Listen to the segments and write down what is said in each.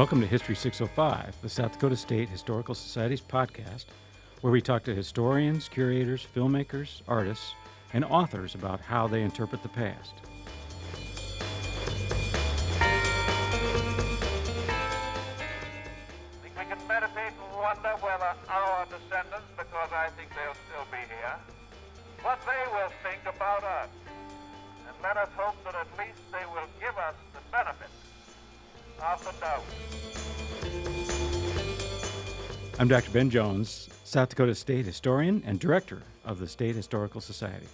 Welcome to History 605, the South Dakota State Historical Society's podcast, where we talk to historians, curators, filmmakers, artists, and authors about how they interpret the past. I'm Dr. Ben Jones, South Dakota State historian and director of the State Historical Society.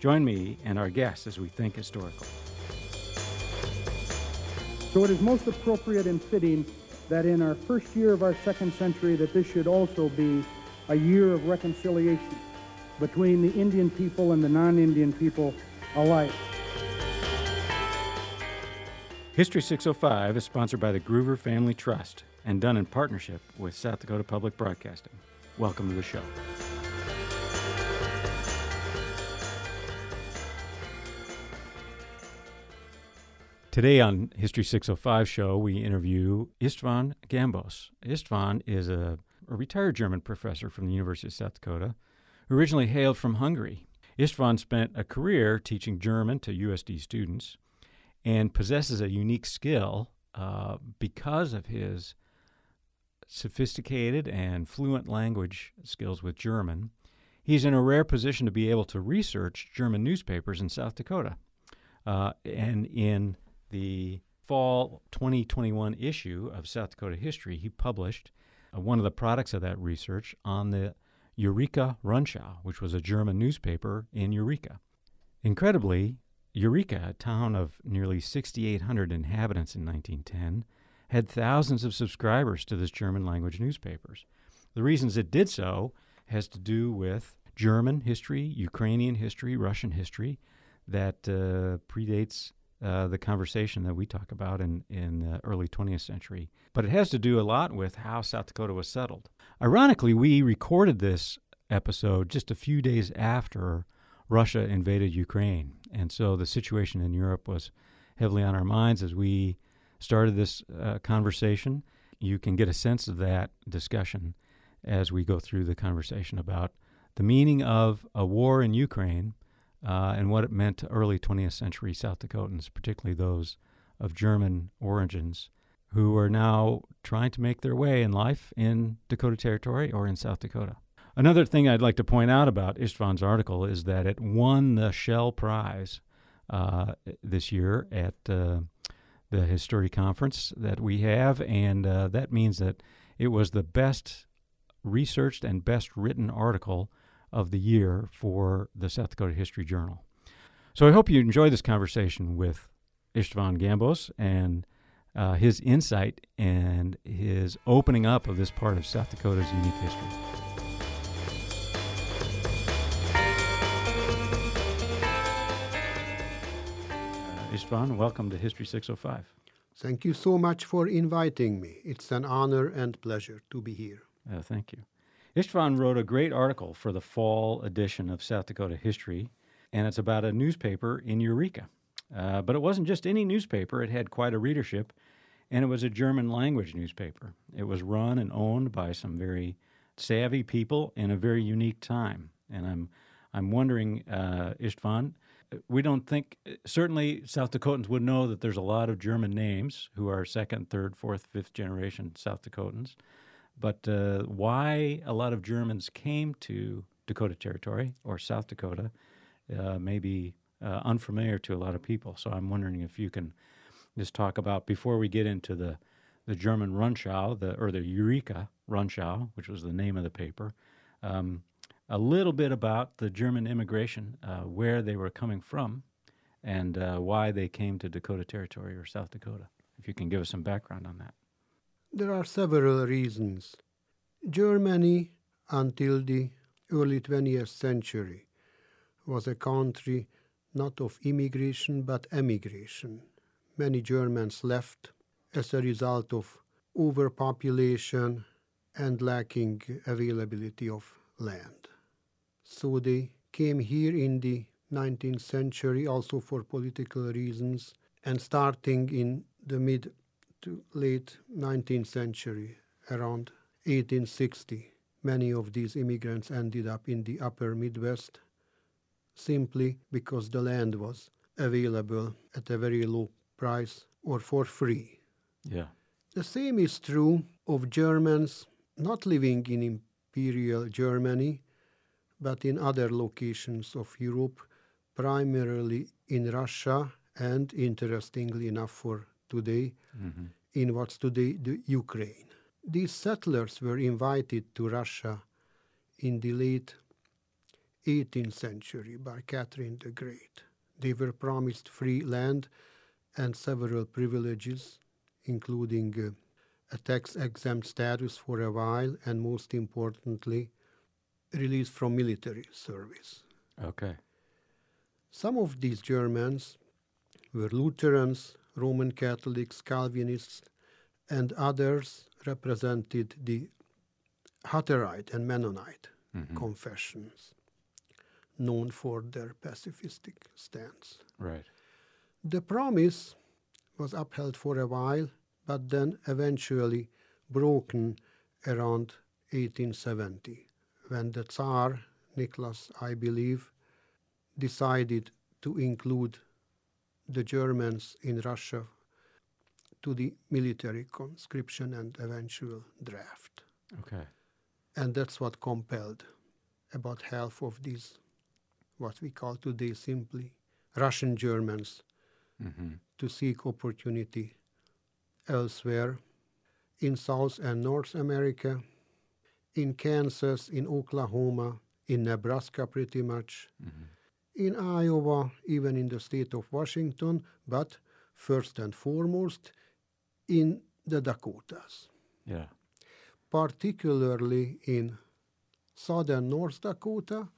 Join me and our guests as we think historical. So it is most appropriate and fitting that in our first year of our second century that this should also be a year of reconciliation between the Indian people and the non-Indian people alike. History 605 is sponsored by the Groover Family Trust and done in partnership with South Dakota Public Broadcasting. Welcome to the show. Today on History 605 show, we interview Istvan Gambos. Istvan is a, a retired German professor from the University of South Dakota who originally hailed from Hungary. Istvan spent a career teaching German to USD students and possesses a unique skill uh, because of his sophisticated and fluent language skills with German. He's in a rare position to be able to research German newspapers in South Dakota. Uh, and in the fall 2021 issue of South Dakota History, he published uh, one of the products of that research on the Eureka Rundschau, which was a German newspaper in Eureka. Incredibly, Eureka, a town of nearly 6,800 inhabitants in 1910, had thousands of subscribers to this German language newspapers. The reasons it did so has to do with German history, Ukrainian history, Russian history that uh, predates uh, the conversation that we talk about in, in the early 20th century. But it has to do a lot with how South Dakota was settled. Ironically, we recorded this episode just a few days after Russia invaded Ukraine. And so the situation in Europe was heavily on our minds as we started this uh, conversation. You can get a sense of that discussion as we go through the conversation about the meaning of a war in Ukraine uh, and what it meant to early 20th century South Dakotans, particularly those of German origins, who are now trying to make their way in life in Dakota Territory or in South Dakota. Another thing I'd like to point out about Istvan's article is that it won the Schell Prize uh, this year at uh, the History Conference that we have, and uh, that means that it was the best researched and best written article of the year for the South Dakota History Journal. So I hope you enjoy this conversation with Istvan Gambos and uh, his insight and his opening up of this part of South Dakota's unique history. Istvan, welcome to History 605. Thank you so much for inviting me. It's an honor and pleasure to be here. Uh, thank you. Istvan wrote a great article for the fall edition of South Dakota History, and it's about a newspaper in Eureka. Uh, but it wasn't just any newspaper, it had quite a readership, and it was a German language newspaper. It was run and owned by some very savvy people in a very unique time. And I'm, I'm wondering, uh, Istvan, we don't think, certainly South Dakotans would know that there's a lot of German names who are second, third, fourth, fifth generation South Dakotans. But uh, why a lot of Germans came to Dakota Territory or South Dakota uh, may be uh, unfamiliar to a lot of people. So I'm wondering if you can just talk about before we get into the the German Rundschau, the or the Eureka Rundschau, which was the name of the paper, um, a little bit about the German immigration, uh, where they were coming from, and uh, why they came to Dakota Territory or South Dakota. If you can give us some background on that. There are several reasons. Germany, until the early 20th century, was a country not of immigration but emigration. Many Germans left as a result of overpopulation and lacking availability of land. So they came here in the 19th century also for political reasons and starting in the mid to late 19th century, around 1860, many of these immigrants ended up in the upper Midwest simply because the land was available at a very low price or for free. Yeah. The same is true of Germans not living in Imperial Germany, but in other locations of Europe, primarily in Russia and, interestingly enough for today, hmm in what's today the Ukraine. These settlers were invited to Russia in the late 18th century by Catherine the Great. They were promised free land and several privileges, including uh, a tax exempt status for a while, and most importantly, release from military service. Okay. Some of these Germans were Lutherans, Roman Catholics, Calvinists, and others represented the Hutterite and Mennonite Mhm. confessions, known for their pacifistic stance. Right. The promise was upheld for a while, but then eventually broken around 1870, when the Tsar, Nicholas, I believe, decided to include the Germans in Russia to the military conscription and eventual draft. Okay. And that's what compelled about half of these, what we call today simply Russian Germans, hmm to seek opportunity elsewhere in South and North America, in Kansas, in Oklahoma, in Nebraska, pretty much, hmm in Iowa, even in the state of Washington, but first and foremost in the Dakotas, Yeah. particularly in southern North Dakota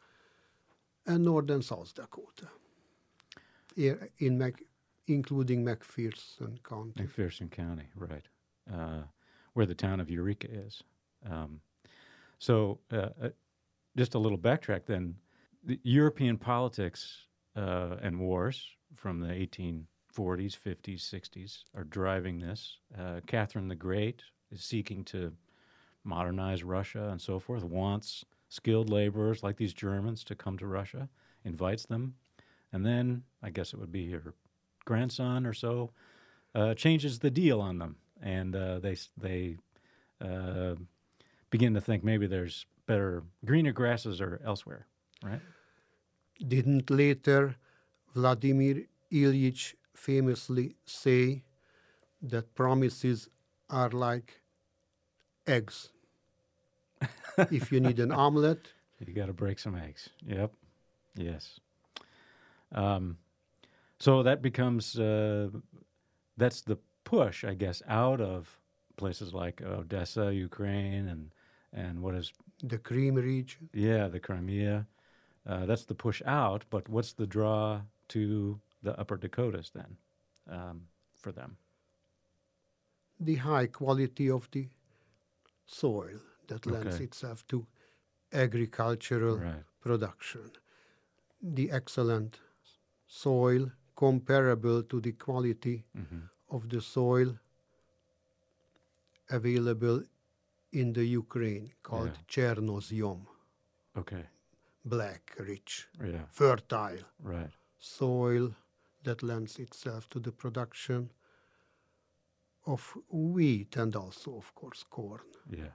and northern South Dakota, here in Mac- including McPherson County. McPherson County, right, uh, where the town of Eureka is. Um, so, uh, uh, just a little backtrack then. The European politics uh, and wars from the 1840s, 50s, 60s are driving this. Uh, Catherine the Great is seeking to modernize Russia and so forth, wants skilled laborers like these Germans to come to Russia, invites them. And then, I guess it would be her grandson or so, uh, changes the deal on them, and uh, they they uh, begin to think maybe there's better greener grasses or elsewhere, right? Didn't later Vladimir Ilyich famously say that promises are like eggs? if you need an omelet, You got to break some eggs. Yep. Yes. Um, so that becomes uh, that's the push, I guess, out of places like Odessa, Ukraine, and and what is the cream region, Yeah, the Crimea. Uh, that's the push out, but what's the draw to the upper Dakotas then um, for them? the high quality of the soil that lends Okay. itself to agricultural Right. production. The excellent soil comparable to the quality hmm of the soil available in the Ukraine called Chernozyom, Okay. black, rich, Yeah. fertile Right. soil that lends itself to the production of wheat and also, of course, corn. Yeah.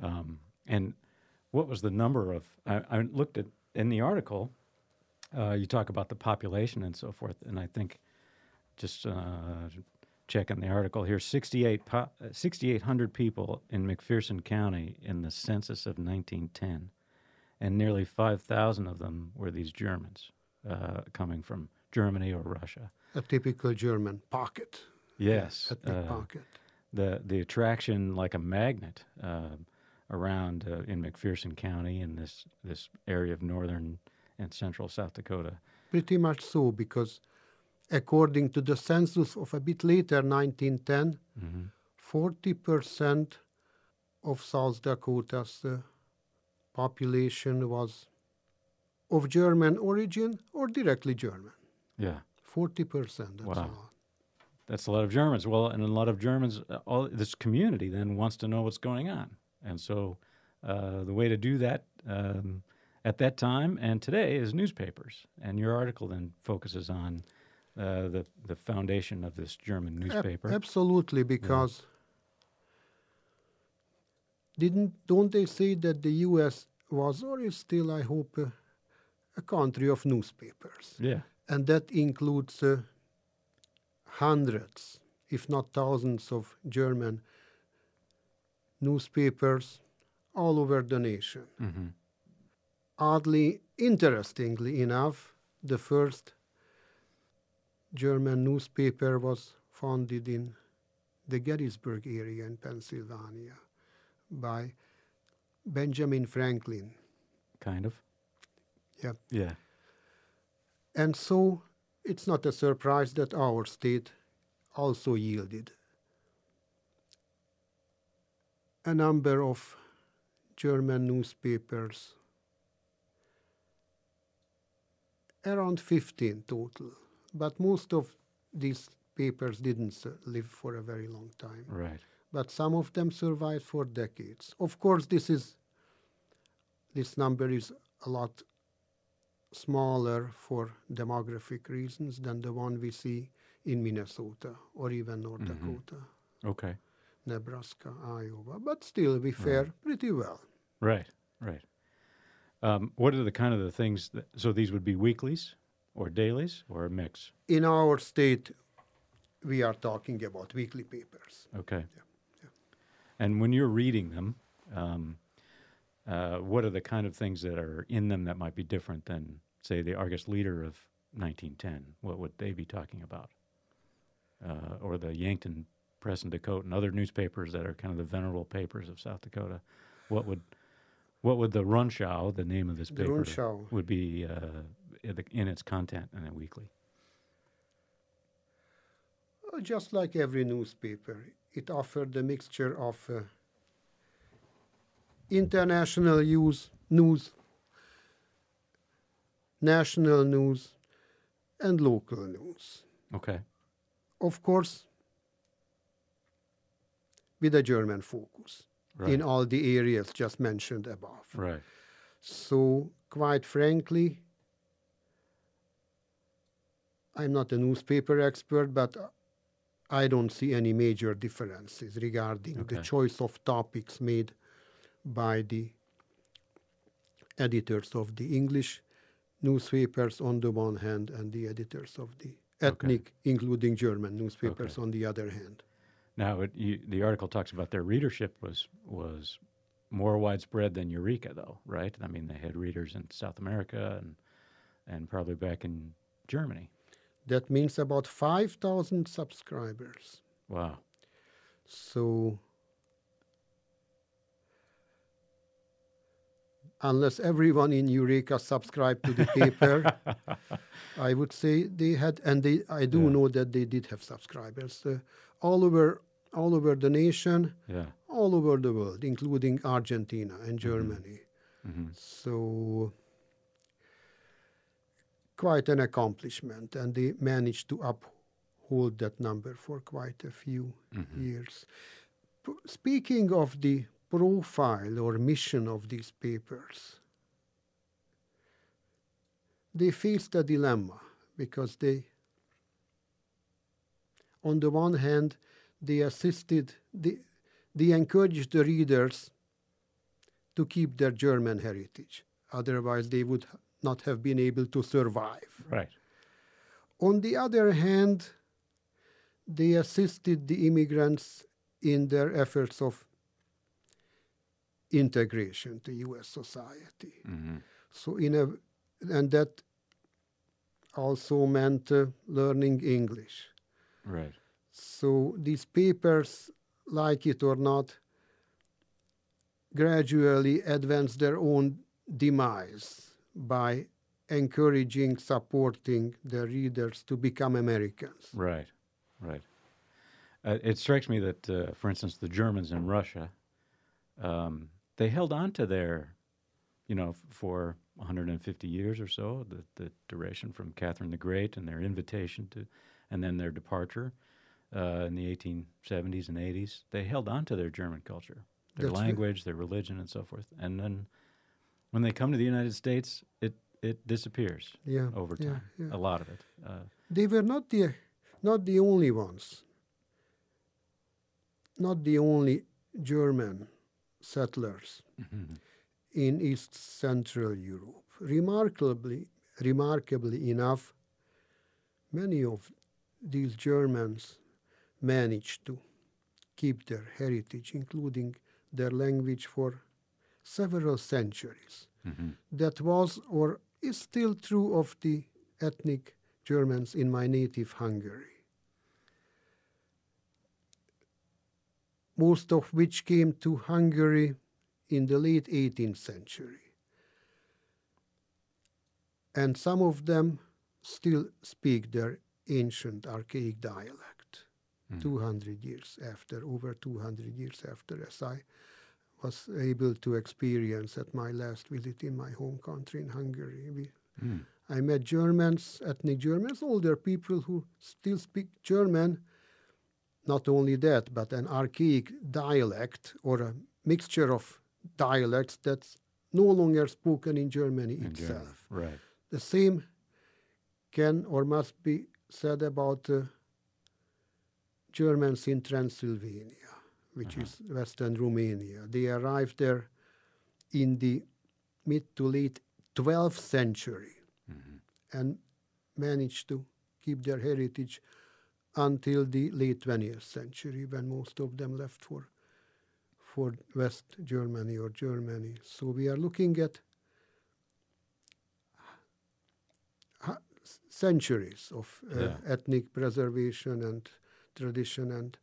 Um, and what was the number of? I, I looked at in the article. Uh, you talk about the population and so forth, and I think just uh, checking the article here, 68 uh, 6,800 people in McPherson County in the census of 1910, and nearly 5,000 of them were these Germans uh, coming from Germany or Russia. A typical German pocket, Yes, ethnic uh, pocket. the the attraction like a magnet uh, around uh, in McPherson County in this this area of northern and central South Dakota. Pretty much so, because according to the census of a bit later, 1910, hmm 40% of South Dakota's uh, population was of German origin or directly German. Yeah, 40%, that's Wow. a lot. That's a lot of Germans. Well, and a lot of Germans, uh, all this community then wants to know what's going on, and so uh, the way to do that um, at that time and today is newspapers. And your article then focuses on uh, the the foundation of this German newspaper. absolutely, because didn't don't they say that the U.S. was or is still, I hope, uh, a country of newspapers, yeah. and that includes uh, hundreds, if not thousands, of German newspapers all over the nation. hmm Oddly, interestingly enough, the first German newspaper was founded in the Gettysburg area in Pennsylvania by Benjamin Franklin. Kind of. Yeah. Yeah. And so it's not a surprise that our state also yielded a number of German newspapers, around 15 total. But most of these papers didn't live for a very long time. Right. But some of them survived for decades. Of course, this is this number is a lot smaller for demographic reasons than the one we see in Minnesota or even North Mhm. Dakota, Okay. Nebraska, Iowa. But still, we fare pretty well. Right. Right. Um, what are the kind of the things that? So these would be weeklies, or dailies, or a mix. In our state, we are talking about weekly papers. Okay. Yeah, yeah. And when you're reading them, um, uh, what are the kind of things that are in them that might be different than, say, the Argus Leader of 1910? What would they be talking about? Uh, or the Yankton Press and Dakotan and other newspapers that are kind of the venerable papers of South Dakota. What would what would the Rundschau, the name of this paper, would be uh, in, its content in a weekly? Uh, Just like every newspaper, it offered a mixture of uh, international use, news, national news, and local news. Okay. Of course, with a German focus Right. in all the areas just mentioned above. right. So, quite frankly, I'm not a newspaper expert, but I don't see any major differences regarding the choice of topics made by the editors of the English newspapers on the one hand and the editors of the ethnic, including German newspapers Okay. on the other hand. Now, it, you, the article talks about their readership was was more widespread than Eureka, though, right? I mean, they had readers in South America and and probably back in Germany. That means about 5,000 subscribers. Wow. So, unless everyone in Eureka subscribed to the paper, I would say they had, and they, I do Yeah. know that they did have subscribers uh, all over, all over the nation, Yeah. all over the world, including Argentina and Germany. hmm So, quite an accomplishment, and they managed to uphold that number for quite a few Mm-hmm. years. P- Speaking of the profile or mission of these papers, they faced a dilemma because they, on the one hand, they assisted, they, they encouraged the readers to keep their German heritage. Otherwise, they would not have been able to survive. Right. On the other hand, they assisted the immigrants in their efforts of integration to U.S. society. hmm So, in a, and that also meant uh, learning English. Right. So these papers, like it or not, gradually advance their own demise by encouraging, supporting the readers to become Americans. Right. Right. Uh, it strikes me that, uh, for instance, the Germans in Russia, um, they held on to their, you know, f- for 150 years or so, the, the duration from Catherine the Great and their invitation to, and then their departure. uh, in the 1870s and 80s, they held on to their German culture, their That's the- language, their religion, and so forth. And then when they come to the United States, it, it disappears Yeah. over yeah, time, yeah. a lot of it. Uh, They were not the not the only ones. Not the only German settlers in East Central Europe. Remarkably, remarkably enough, many of these Germans managed to keep their heritage, including their language, for several centuries. Mm-hmm. That was or is still true of the ethnic Germans in my native Hungary. Most of which came to Hungary in the late 18th century. And some of them still speak their ancient archaic dialect mm-hmm. 200 years after, over 200 years after, as I was able to experience at my last visit in my home country in Hungary. We, I met Germans, ethnic Germans, older people who still speak German. Not only that, but an archaic dialect or a mixture of dialects that's no longer spoken in Germany in itself. Right. The same can or must be said about uh, Germans in Transylvania, which is Western Romania. They arrived there in the mid to late 12th century and managed to keep their heritage until the late 20th century when most of them left for for West Germany or Germany. So we are looking at centuries of uh, Yeah. ethnic preservation and tradition and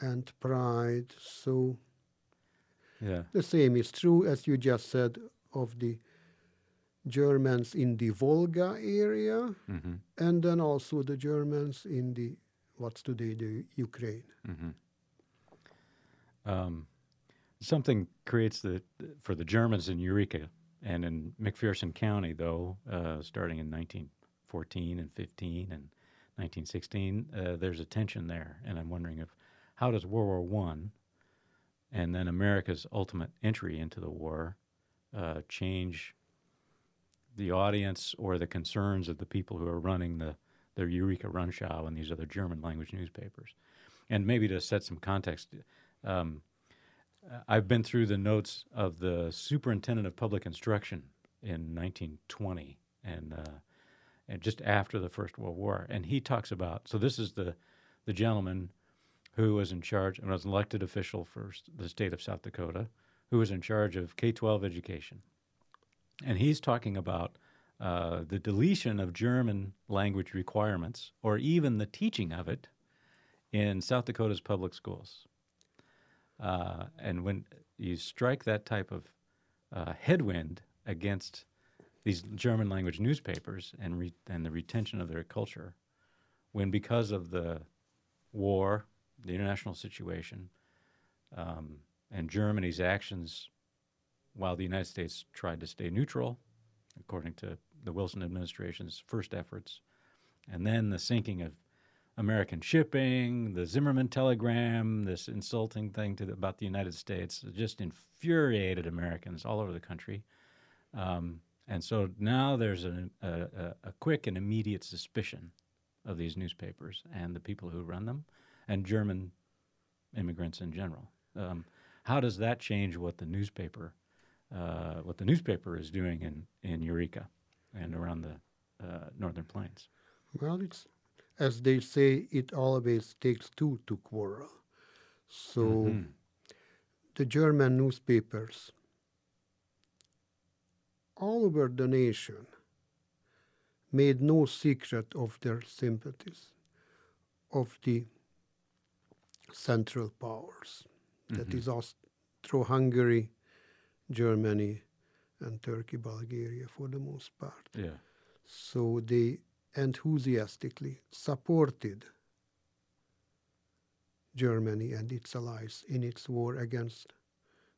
and pride. So Yeah. the same is true as you just said of the Germans in the Volga area, hmm and then also the Germans in the what's today the Ukraine. um, something creates the for the Germans in Eureka and in McPherson County, though, uh, starting in 1914 and 15 and 1916, uh, there's a tension there, and I'm wondering if how does World War One and then America's ultimate entry into the war uh, change the audience or the concerns of the people who are running the the Eureka Rundschau and these other German language newspapers, and maybe to set some context. Um, I've been through the notes of the superintendent of public instruction in 1920, and uh, and just after the First World War, and he talks about. So this is the the gentleman who was in charge and was an elected official for the state of South Dakota, who was in charge of K-12 education, and he's talking about. Uh, the deletion of German language requirements, or even the teaching of it, in South Dakota's public schools. Uh, and when you strike that type of uh, headwind against these German language newspapers and, re- and the retention of their culture, when because of the war, the international situation, um, and Germany's actions while the United States tried to stay neutral, according to the Wilson administration's first efforts, and then the sinking of American shipping, the Zimmerman telegram, this insulting thing the, about the United States, just infuriated Americans all over the country. Um, and so now there's a, a- a quick and immediate suspicion of these newspapers and the people who run them, and German immigrants in general. Um, how does that change what the newspaper, uh, what the newspaper is doing in, in Eureka and around the uh, Northern Plains? Well, it's as they say, it always takes two to quarrel. So the German newspapers all over the nation made no secret of their sympathies of the central powers, that mm-hmm. is Austro-Hungary, Germany, and Turkey, Bulgaria for the most part. Yeah. So they enthusiastically supported Germany and its allies in its war against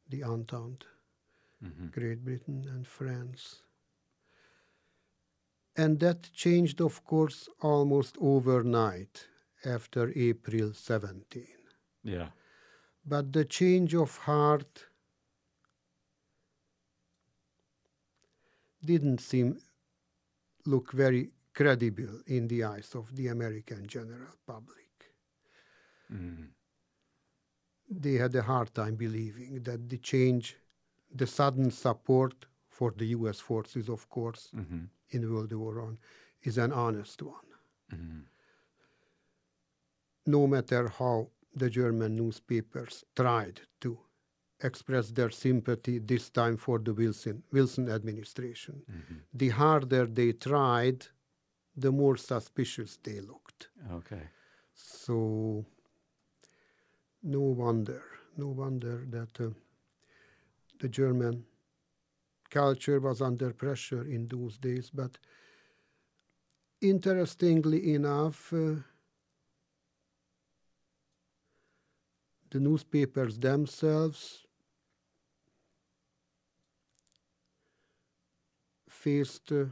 the Entente, mm-hmm. Great Britain and France. And that changed, of course, almost overnight after April 17. Yeah. But the change of heart didn't seem look very credible in the eyes of the American general public. Mm. They had a hard time believing that the change, the sudden support for the US forces, of course, hmm in World War I, is an honest one. hmm No matter how the German newspapers tried to express their sympathy this time for the Wilson, Wilson administration, hmm the harder they tried, the more suspicious they looked. Okay. So, no wonder, no wonder that uh, the German culture was under pressure in those days. But interestingly enough, uh, the newspapers themselves faced uh,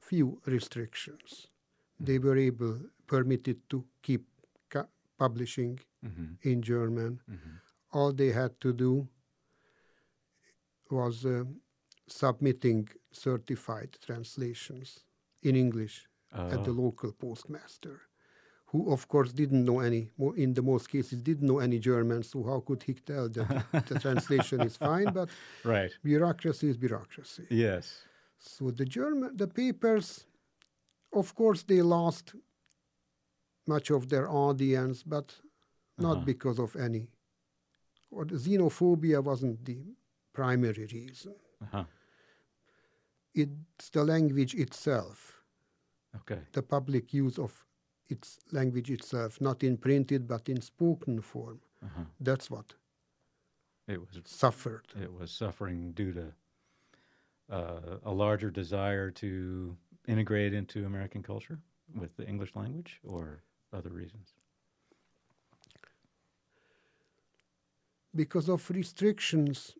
few restrictions. They were able, permitted to keep ca- publishing hmm in German. hmm All they had to do was uh, submitting certified translations in English at the Oh. local postmaster, who, of course, didn't know any, in the most cases, didn't know any German, so how could he tell that the translation is fine? But Right. bureaucracy is bureaucracy. Yes. So the German, the papers, of course, they lost much of their audience, but not Uh-huh. because of any. Or the xenophobia wasn't the primary reason. Uh-huh. It's the language itself, Okay. the public use of its language itself, not in printed but in spoken form. Uh-huh. That's what It was suffered. it was suffering due to uh, a larger desire to integrate into American culture with the English language, or other reasons. because of restrictions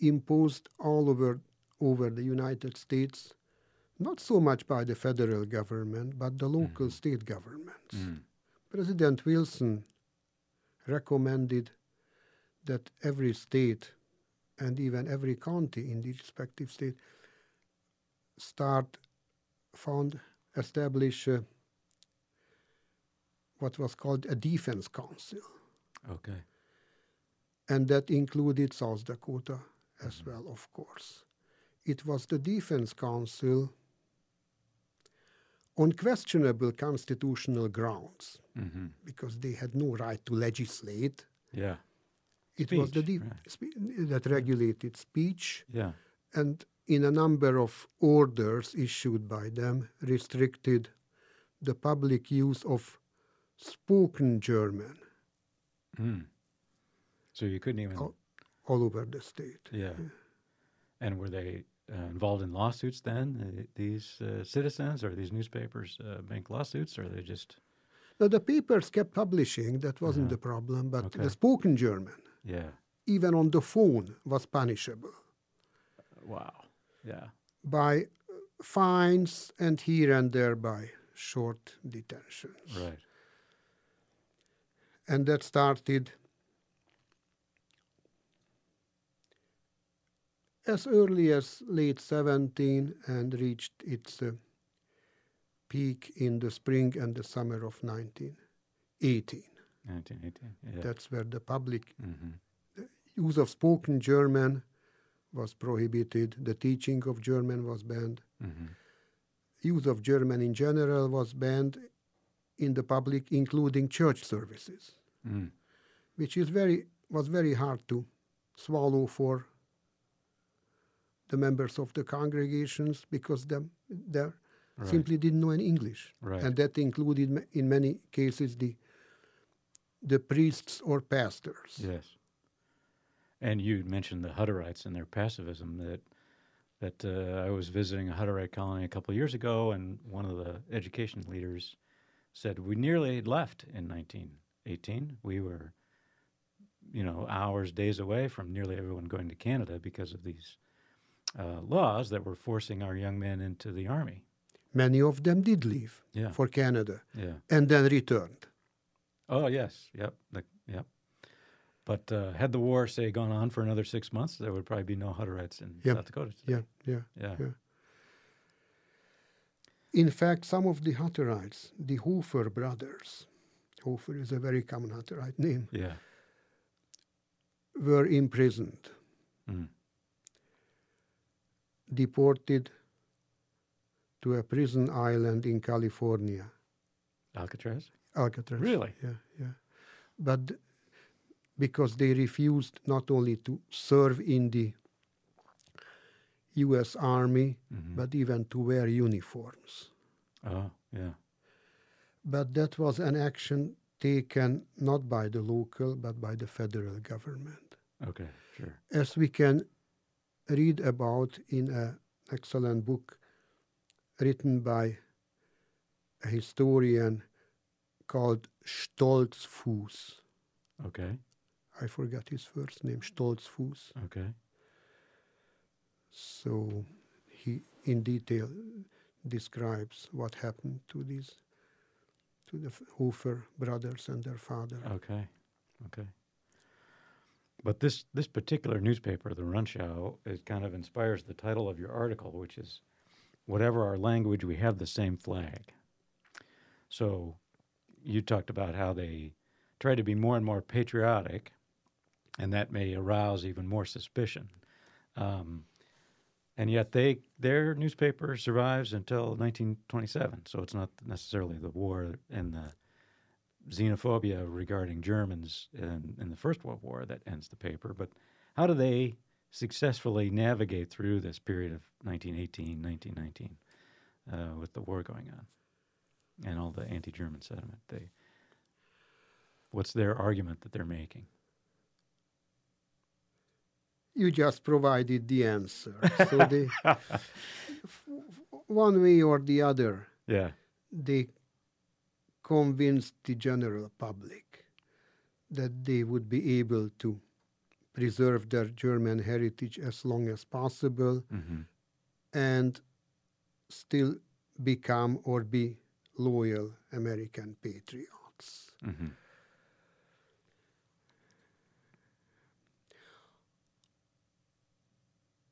imposed all over over the United States, not so much by the federal government, but the local state governments. Mm. President Wilson recommended that every state and even every county in the respective state start found establish uh, what was called a defense council Okay. and that included South Dakota as well, of course. It was the Defense Council on questionable constitutional grounds hmm because they had no right to legislate. Yeah. It was the Speech, def- right. spe- that regulated speech, Yeah. and in a number of orders issued by them, restricted the public use of spoken German Mm. So you couldn't even. Oh. all over the state. Yeah. And were they uh, involved in lawsuits then? Uh, these uh, citizens or these newspapers uh, make lawsuits, or are they just? Now, the papers kept publishing, that wasn't Uh-huh. the problem, but Okay. the spoken German, Yeah. even on the phone, was punishable Wow. Yeah. by uh, fines and here and there by short detentions. Right. And that started as early as late 17 and reached its uh, peak in the spring and the summer of 1918. 1918. Yeah. That's where the public hmm use of spoken German was prohibited, the teaching of German was banned, hmm use of German in general was banned in the public, including church services, Mm. which is very was very hard to swallow for the members of the congregations because them they Right. simply didn't know any English, Right. and that included in many cases the the priests or pastors. Yes. And you mentioned the Hutterites and their pacifism. That that uh, I was visiting a Hutterite colony a couple of years ago, and one of the education leaders said we nearly had left in 1918. We were, you know, hours, days away from nearly everyone going to Canada because of these uh, laws that were forcing our young men into the army. Many of them did leave Yeah. for Canada yeah. and then returned. Oh yes. Yep. The, yep. But uh, had the war say gone on for another six months, there would probably be no Hutterites in Yep. South Dakota. Today. Yeah, yeah. Yeah. yeah. In fact, some of the Hutterites, the Hofer brothers, Hofer is a very common Hutterite name, Yeah. were imprisoned, Mm. Deported to a prison island in California, Alcatraz. Alcatraz. Really? Yeah, yeah. But because they refused not only to serve in the U.S. Army, Mhm. but even to wear uniforms. Oh yeah. But that was an action taken not by the local, but by the federal government. Okay. Sure. As we can read about in an excellent book written by a historian called Stoltzfus. Okay. I forgot his first name, Stoltzfus. Okay. So he, in detail, describes what happened to these, to the Hofer brothers and their father. Okay. Okay. But this this particular newspaper, the Rundschau, it kind of inspires the title of your article, which is "Whatever our language, we have the same flag." So, you talked about how they try to be more and more patriotic, and that may arouse even more suspicion. Um, and yet, they their newspaper survives until 1927. So it's not necessarily the war and the xenophobia regarding Germans in, in the First World War that ends the paper, but how do they successfully navigate through this period of 1918, 1919 uh, with the war going on and all the anti-German sentiment? They, what's their argument that they're making? You just provided the answer. so they, f- one way or the other, Yeah. they convinced the general public that they would be able to preserve their German heritage as long as possible hmm and still become or be loyal American patriots. hmm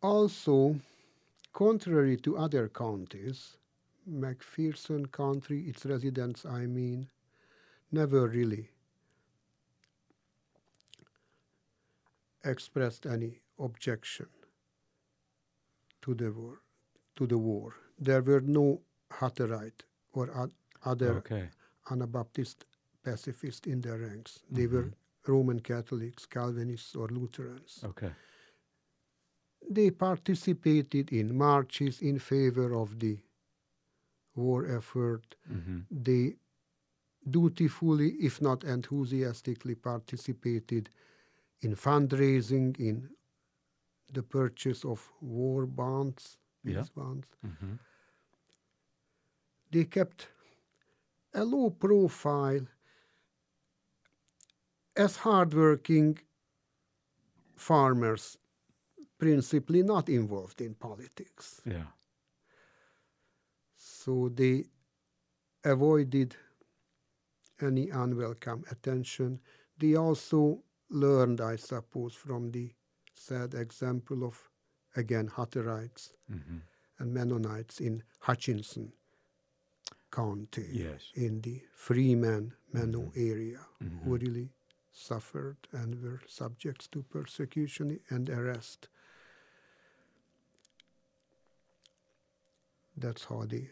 Also, contrary to other counties, McPherson County, its residents, I mean, never really expressed any objection to the war. To the war, there were no Hutterite or other Okay. Anabaptist pacifists in their ranks. They mm-hmm. were Roman Catholics, Calvinists, or Lutherans. Okay. They participated in marches in favor of the war effort. hmm They dutifully, if not enthusiastically, participated in fundraising, in the purchase of war bonds, Yeah. peace bonds. hmm They kept a low profile as hardworking farmers, principally not involved in politics. Yeah. So they avoided any unwelcome attention. They also learned, I suppose, from the sad example of, again, Hutterites hmm and Mennonites in Hutchinson County, Yes. in the Freeman Menno Mhm. area, Mhm. who really suffered and were subjects to persecution and arrest. That's how they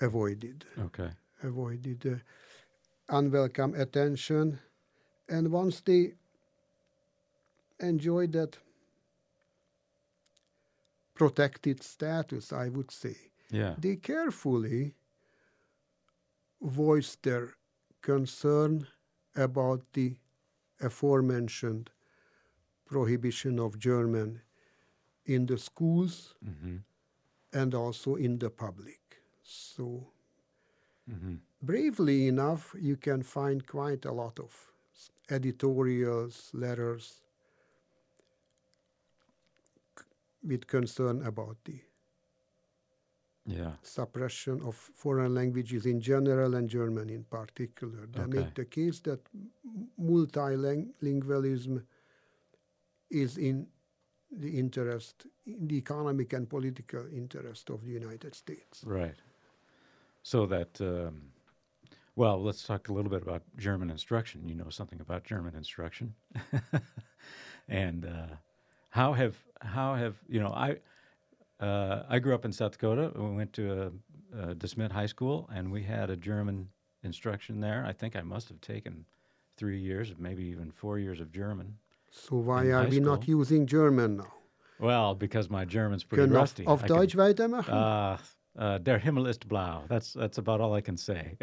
avoided Okay. avoided uh, unwelcome attention, and once they enjoyed that protected status, I would say, Yeah. they carefully voiced their concern about the aforementioned prohibition of German in the schools hmm and also in the public. So hmm bravely enough, you can find quite a lot of editorials, letters with concern about the Yeah. suppression of foreign languages in general and German in particular. They Okay. make the case that multilingualism is in the interest, in the economic and political interest of the United States. Right. So that, um, well, let's talk a little bit about German instruction. You know something about German instruction, and uh, how have how have you know I uh, I grew up in South Dakota. We went to a, a DeSmet High School, and we had a German instruction there. I think I must have taken three years, maybe even four years of German. So why are we not using German now? Well, because my German's pretty Können rusty. auf can- Deutsch weitermachen? Uh, uh, der Himmel ist blau. That's that's about all I can say.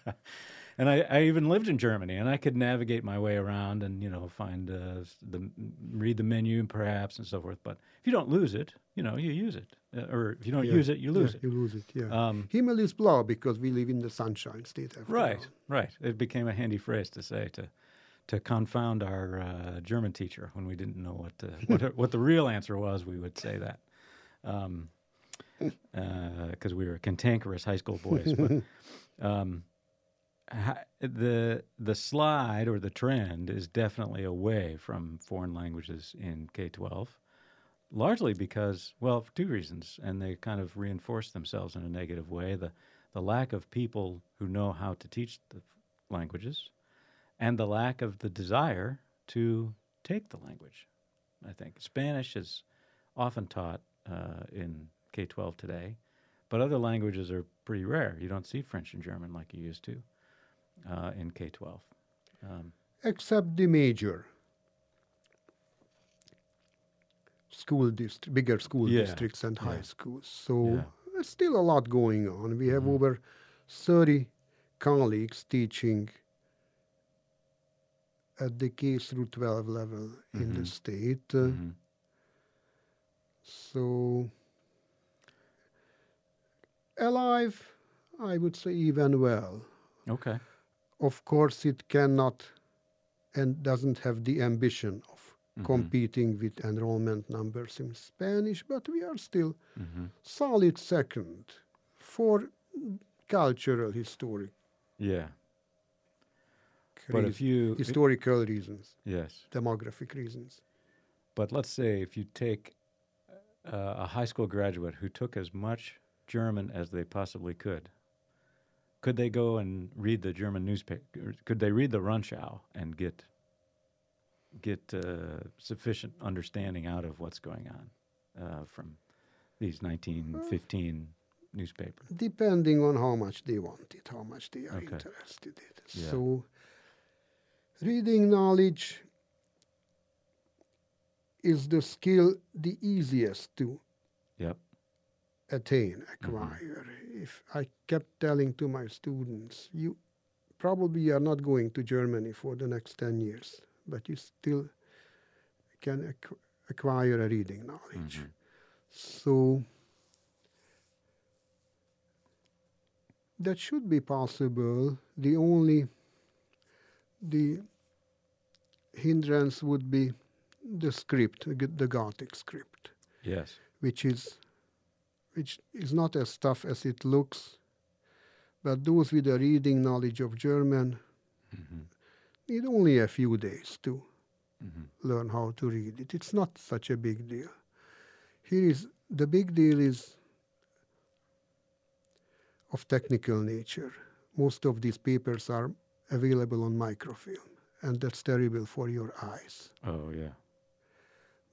and I, I even lived in Germany, and I could navigate my way around and you know find uh, the read the menu perhaps and so forth. But if you don't lose it, you know you use it, uh, or if you don't Yeah, use it, you lose yeah, it. You lose it, yeah. Um, Himmel is blau because we live in the sunshine state. Right, all. right. It became a handy phrase to say to to confound our uh, German teacher when we didn't know what the, what what the real answer was. We would say that. Um, because we were cantankerous high school boys. But um, the the slide or the trend is definitely away from foreign languages in K twelve, largely because well, for two reasons, and they kind of reinforce themselves in a negative way. The the lack of people who know how to teach the languages, and the lack of the desire to take the language. I think Spanish is often taught uh, in K 12 today, but other languages are pretty rare. You don't see French and German like you used to uh, in K 12. Um, Except the major school district, bigger school Yeah, districts and high yeah. schools. So Yeah. there's still a lot going on. We have Mhm. over 30 colleagues teaching at the K through 12 level in the Mhm. state. Uh, mhm. So alive, I would say even well. Okay. Of course, it cannot and doesn't have the ambition of Mhm. competing with enrollment numbers in Spanish, but we are still Mhm. solid second for cultural, historic, Yeah. But if you historical reasons, yes, demographic reasons. but let's say if you take uh, a high school graduate who took as much German as they possibly could, could they go and read the German newspaper? Could they read the Rundschau and get get uh, sufficient understanding out of what's going on uh, from these 1915 newspapers? depending on how much they want it, how much they are Okay. interested in it. Yeah. So, reading knowledge is the skill the easiest to Yep. Attain, acquire. If I kept telling to my students, you probably are not going to Germany for the next 10 years, but you still can acqu- acquire a reading knowledge. Mhm. So that should be possible. The only the hindrance would be the script, the the Gothic script, Yes. which is which is not as tough as it looks. But those with a reading knowledge of German hmm need only a few days to hmm learn how to read it. It's not such a big deal. Here is the big deal is of technical nature. Most of these papers are available on microfilm, and that's terrible for your eyes. Oh yeah.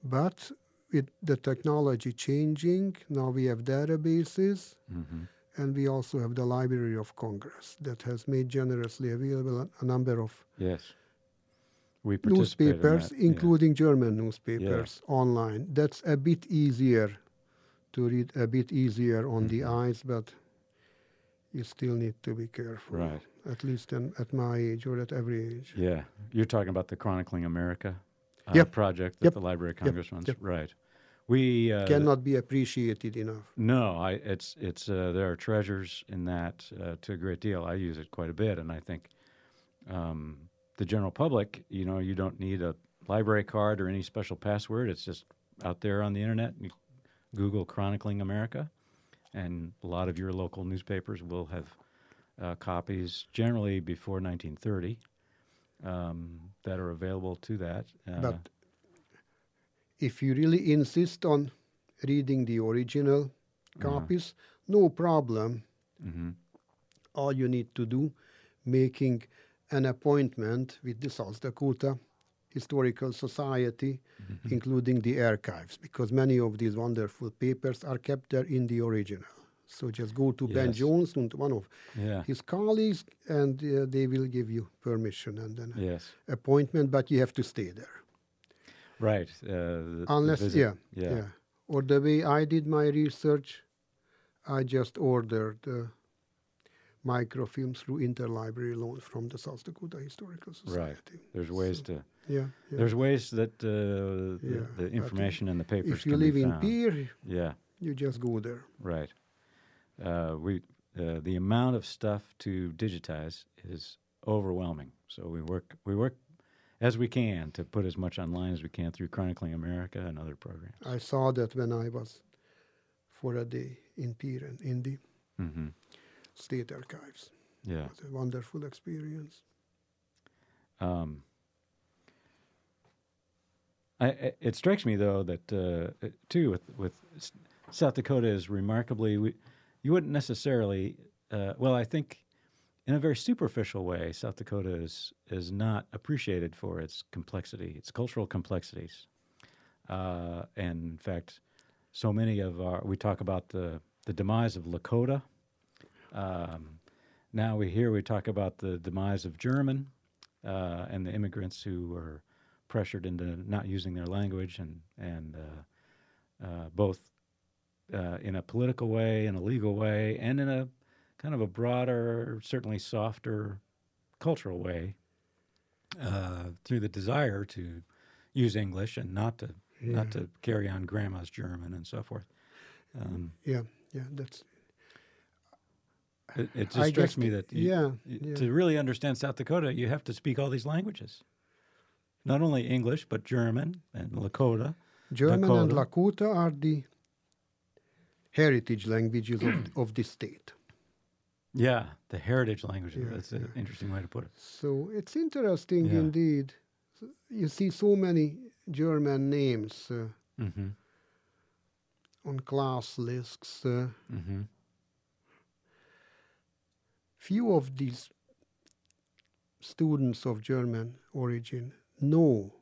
But with the technology changing, now we have databases, hmm and we also have the Library of Congress that has made generously available a- number of Yes. We participate in newspapers, that, yeah. including German newspapers, online. That's a bit easier to read, a bit easier on the Mhm. eyes, but you still need to be careful. Right. At least in, at my age or at every age. Yeah, you're talking about the Chronicling America uh, Yep. project that Yep. the Library of. Congress runs. Right. We uh, Cannot be appreciated enough. No, I it's it's uh, there are treasures in that uh, to a great deal. I use it quite a bit, and I think um, the general public, you know, you don't need a library card or any special password. It's just out there on the internet. You Google Chronicling America. and a lot of your local newspapers will have uh, copies, generally before 1930, um, that are available to that. Uh, But if you really insist on reading the original copies, no problem. mhm. All you need to do, making an appointment with the South Dakota Historical Society, including the archives, because many of these wonderful papers are kept there in the original. So just go to Ben Jones and one of yeah, his colleagues, and uh, they will give you permission and an yes, appointment, but you have to stay there. right. Uh, the- the Unless, visit- yeah, yeah, yeah, Or the way I did my research, I just ordered uh, microfilm through interlibrary loan from the South Dakota Historical Society. Right. There's ways So, to. Yeah, yeah. There's ways that uh, the, the information in the papers if you can live in. Pierre, Yeah, you just go there. right. Uh, we uh, the amount of stuff to digitize is overwhelming. So we work we work as we can to put as much online as we can through Chronicling America and other programs. I saw that when I was for a day in Pierre and in the hmm state archives. Yeah. It was a wonderful experience. Um, I, it strikes me though that uh, uh, too with with South Dakota is remarkably we, you wouldn't necessarily uh, well I think in a very superficial way South Dakota is is not appreciated for its complexity its cultural complexities. Uh, and in fact so many of our we talk about the the demise of Lakota. Um, now we hear we talk about the demise of German uh, and the immigrants who were pressured into not using their language and and uh, uh, both uh, in a political way, in a legal way, and in a kind of a broader, certainly softer cultural way uh, through the desire to use English and not to not to carry on grandma's German and so forth. Um, Yeah, yeah, that's it, it just strikes me that you, yeah, yeah. to really understand South Dakota, you have to speak all these languages. Not only English, but German and Lakota. German and Lakota. Lakota are the heritage languages of, of the state. Yeah, the heritage languages. Yeah, That's an interesting way to put it. So it's interesting Yeah. indeed. You see so many German names uh, Mm-hmm. on class lists. Uh, Mm-hmm. few of these students of German origin know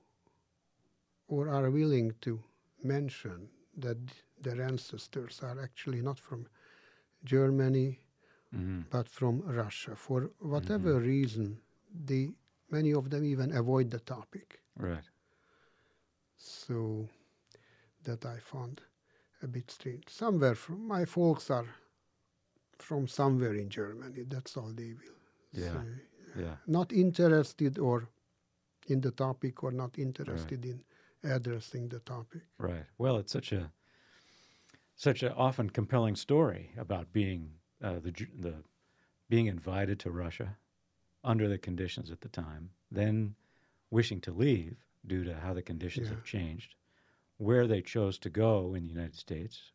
or are willing to mention that their ancestors are actually not from Germany Mm-hmm. but from Russia. For whatever reason, they many of them even avoid the topic. Right. So that I found a bit strange. Somewhere from my folks are from somewhere in Germany. That's all they will Yeah. say. Yeah. Not interested or in the topic or not interested in addressing the topic. Right. Well, it's such a such a often compelling story about being uh, the the being invited to Russia under the conditions at the time, then wishing to leave due to how the conditions Yeah. have changed, where they chose to go in the United States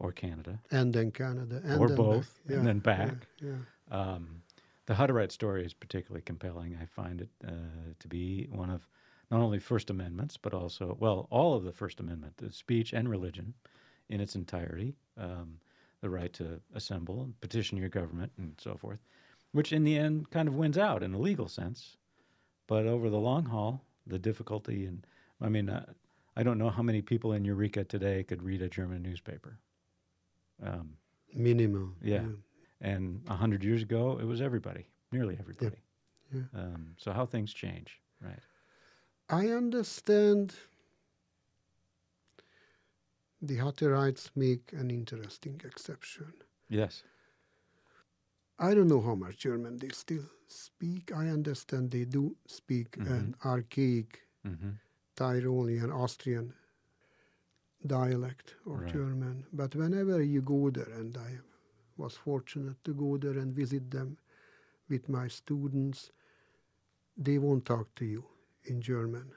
or Canada, And then Canada. And or then both, back. and then back. Yeah. Um, the Hutterite story is particularly compelling. I find it uh, to be one of not only First Amendments, but also, well, all of the First Amendment, the speech and religion in its entirety, um, the right to assemble and petition your government and so forth, which in the end kind of wins out in a legal sense. But over the long haul, the difficulty, and I mean, uh, I don't know how many people in Eureka today could read a German newspaper. Um, Minimal. Yeah. and a hundred years ago, it was everybody, nearly everybody. yeah. Um, so how things change, right? I understand the Hutterites make an interesting exception. Yes. I don't know how much German they still speak. I understand they do speak Mm-hmm. an archaic hmm Tyrolean Austrian dialect of Right. German. But whenever you go there, and I was fortunate to go there and visit them with my students, they won't talk to you in German.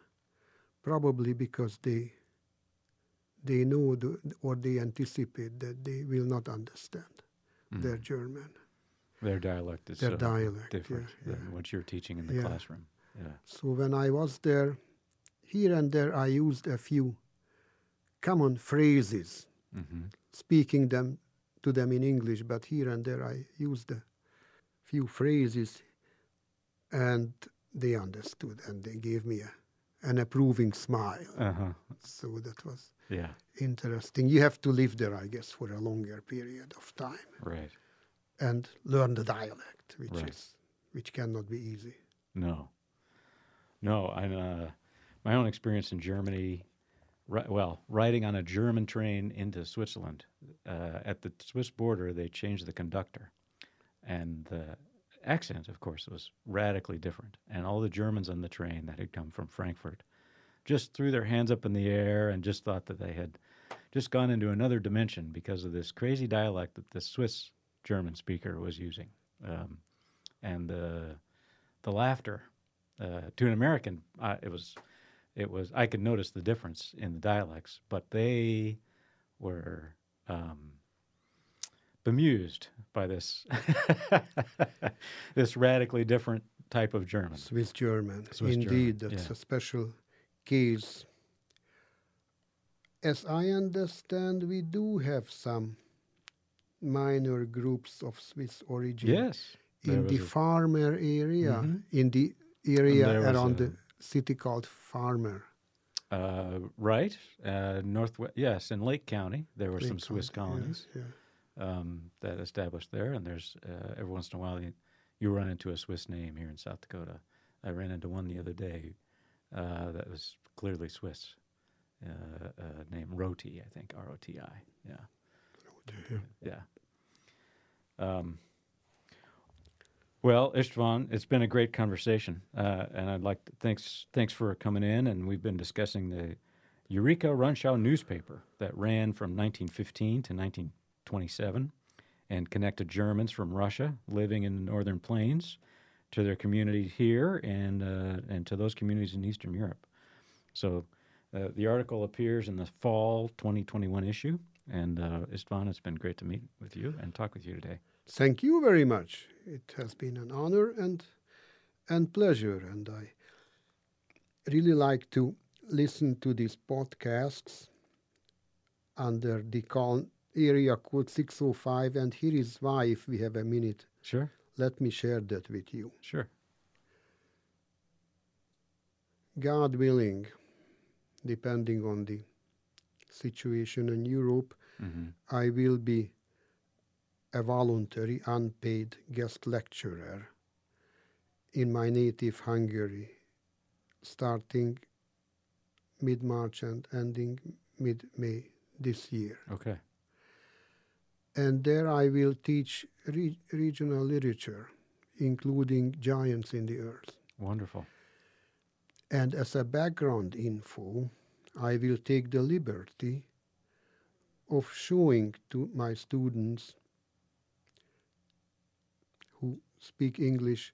Probably because they they know the, or they anticipate that they will not understand Mm. their German. Their dialect is Their so dialect, different yeah, than what you're teaching in the Yeah. classroom. Yeah. So when I was there, here and there I used a few common phrases, hmm speaking them to them in English, but here and there I used a few phrases and they understood and they gave me a, an approving smile. Uh huh. So that was Yeah. interesting. You have to live there, I guess, for a longer period of time Right. and learn the dialect, which Right. is which cannot be easy. No. No. I uh, my own experience in Germany. Ri- well, riding on a German train into Switzerland, uh, at the Swiss border, they changed the conductor, and the accent, of course, was radically different. And all the Germans on the train that had come from Frankfurt just threw their hands up in the air and just thought that they had just gone into another dimension because of this crazy dialect that the Swiss German speaker was using, um, and the the laughter uh, to an American, uh, it was it was I could notice the difference in the dialects, but they were um, bemused by this this radically different type of German. Swiss German. Swiss German, Indeed, that's yeah. a special case. As I understand, we do have some minor groups of Swiss origin Yes, in the Farmer area, Mhm. in the area around the city called Farmer. uh, right uh, northwest. Yes, in Lake County there were some Swiss County, colonies. yeah. um, that established there, and there's uh, every once in a while you, you run into a Swiss name here in South Dakota. I ran into one the other day uh, that was clearly Swiss, uh, uh, named Roti, I think R O T I. Yeah, yeah. Um, well, Istvan, it's been a great conversation, uh, and I'd like to, thanks thanks for coming in. And we've been discussing the Eureka Rundschau newspaper that ran from 1915 to 1927 and connected Germans from Russia living in the northern plains to their community here and uh, and to those communities in Eastern Europe. So uh, the article appears in the fall 2021 issue. And uh, Istvan, it's been great to meet with you and talk with you today. Thank you very much. It has been an honor and and pleasure, and I really like to listen to these podcasts under the call area code 605. And here is why, if we have a minute, Sure, let me share that with you. sure. God willing, depending on the situation in Europe, hmm I will be a voluntary unpaid guest lecturer in my native Hungary, starting mid March and ending mid May this year. Okay. And there I will teach re- regional literature, including giants in the earth. Wonderful. And as a background info, I will take the liberty of showing to my students who speak English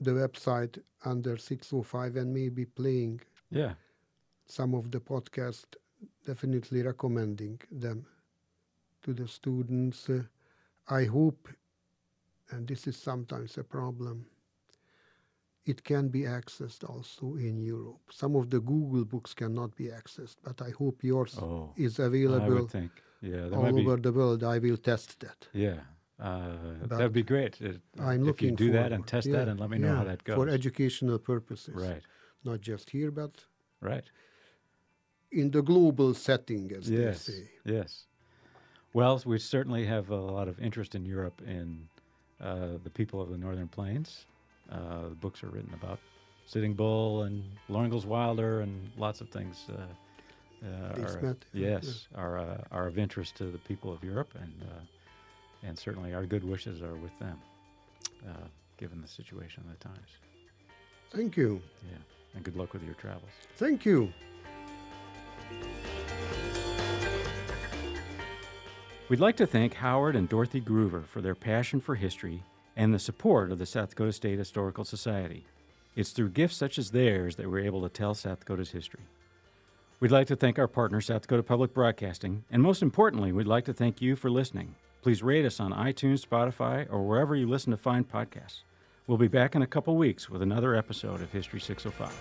the website under 605 and maybe playing Yeah. some of the podcast, definitely recommending them to the students. Uh, I hope, and this is sometimes a problem, it can be accessed also in Europe. Some of the Google books cannot be accessed, but I hope yours Oh, is available would think. Yeah, all over the world. I will test that. Yeah. Uh, that'd be great. It- I'm if looking you do that and test that and let me know how that goes. For educational purposes. right. Not just here, but Right. in the global setting, as Yes. they say. Yes. Well, we certainly have a lot of interest in Europe in uh, the people of the Northern Plains. Uh, the books are written about Sitting Bull and Laura Ingalls Wilder and lots of things. Uh, uh, are, yes, are uh, are of interest to the people of Europe, and uh, and certainly our good wishes are with them, uh, given the situation of the times. Thank you. Yeah, and good luck with your travels. Thank you. We'd like to thank Howard and Dorothy Groover for their passion for history and the support of the South Dakota State Historical Society. It's through gifts such as theirs that we're able to tell South Dakota's history. We'd like to thank our partner, South Dakota Public Broadcasting, and most importantly, we'd like to thank you for listening. Please rate us on iTunes, Spotify, or wherever you listen to fine podcasts. We'll be back in a couple weeks with another episode of History 605.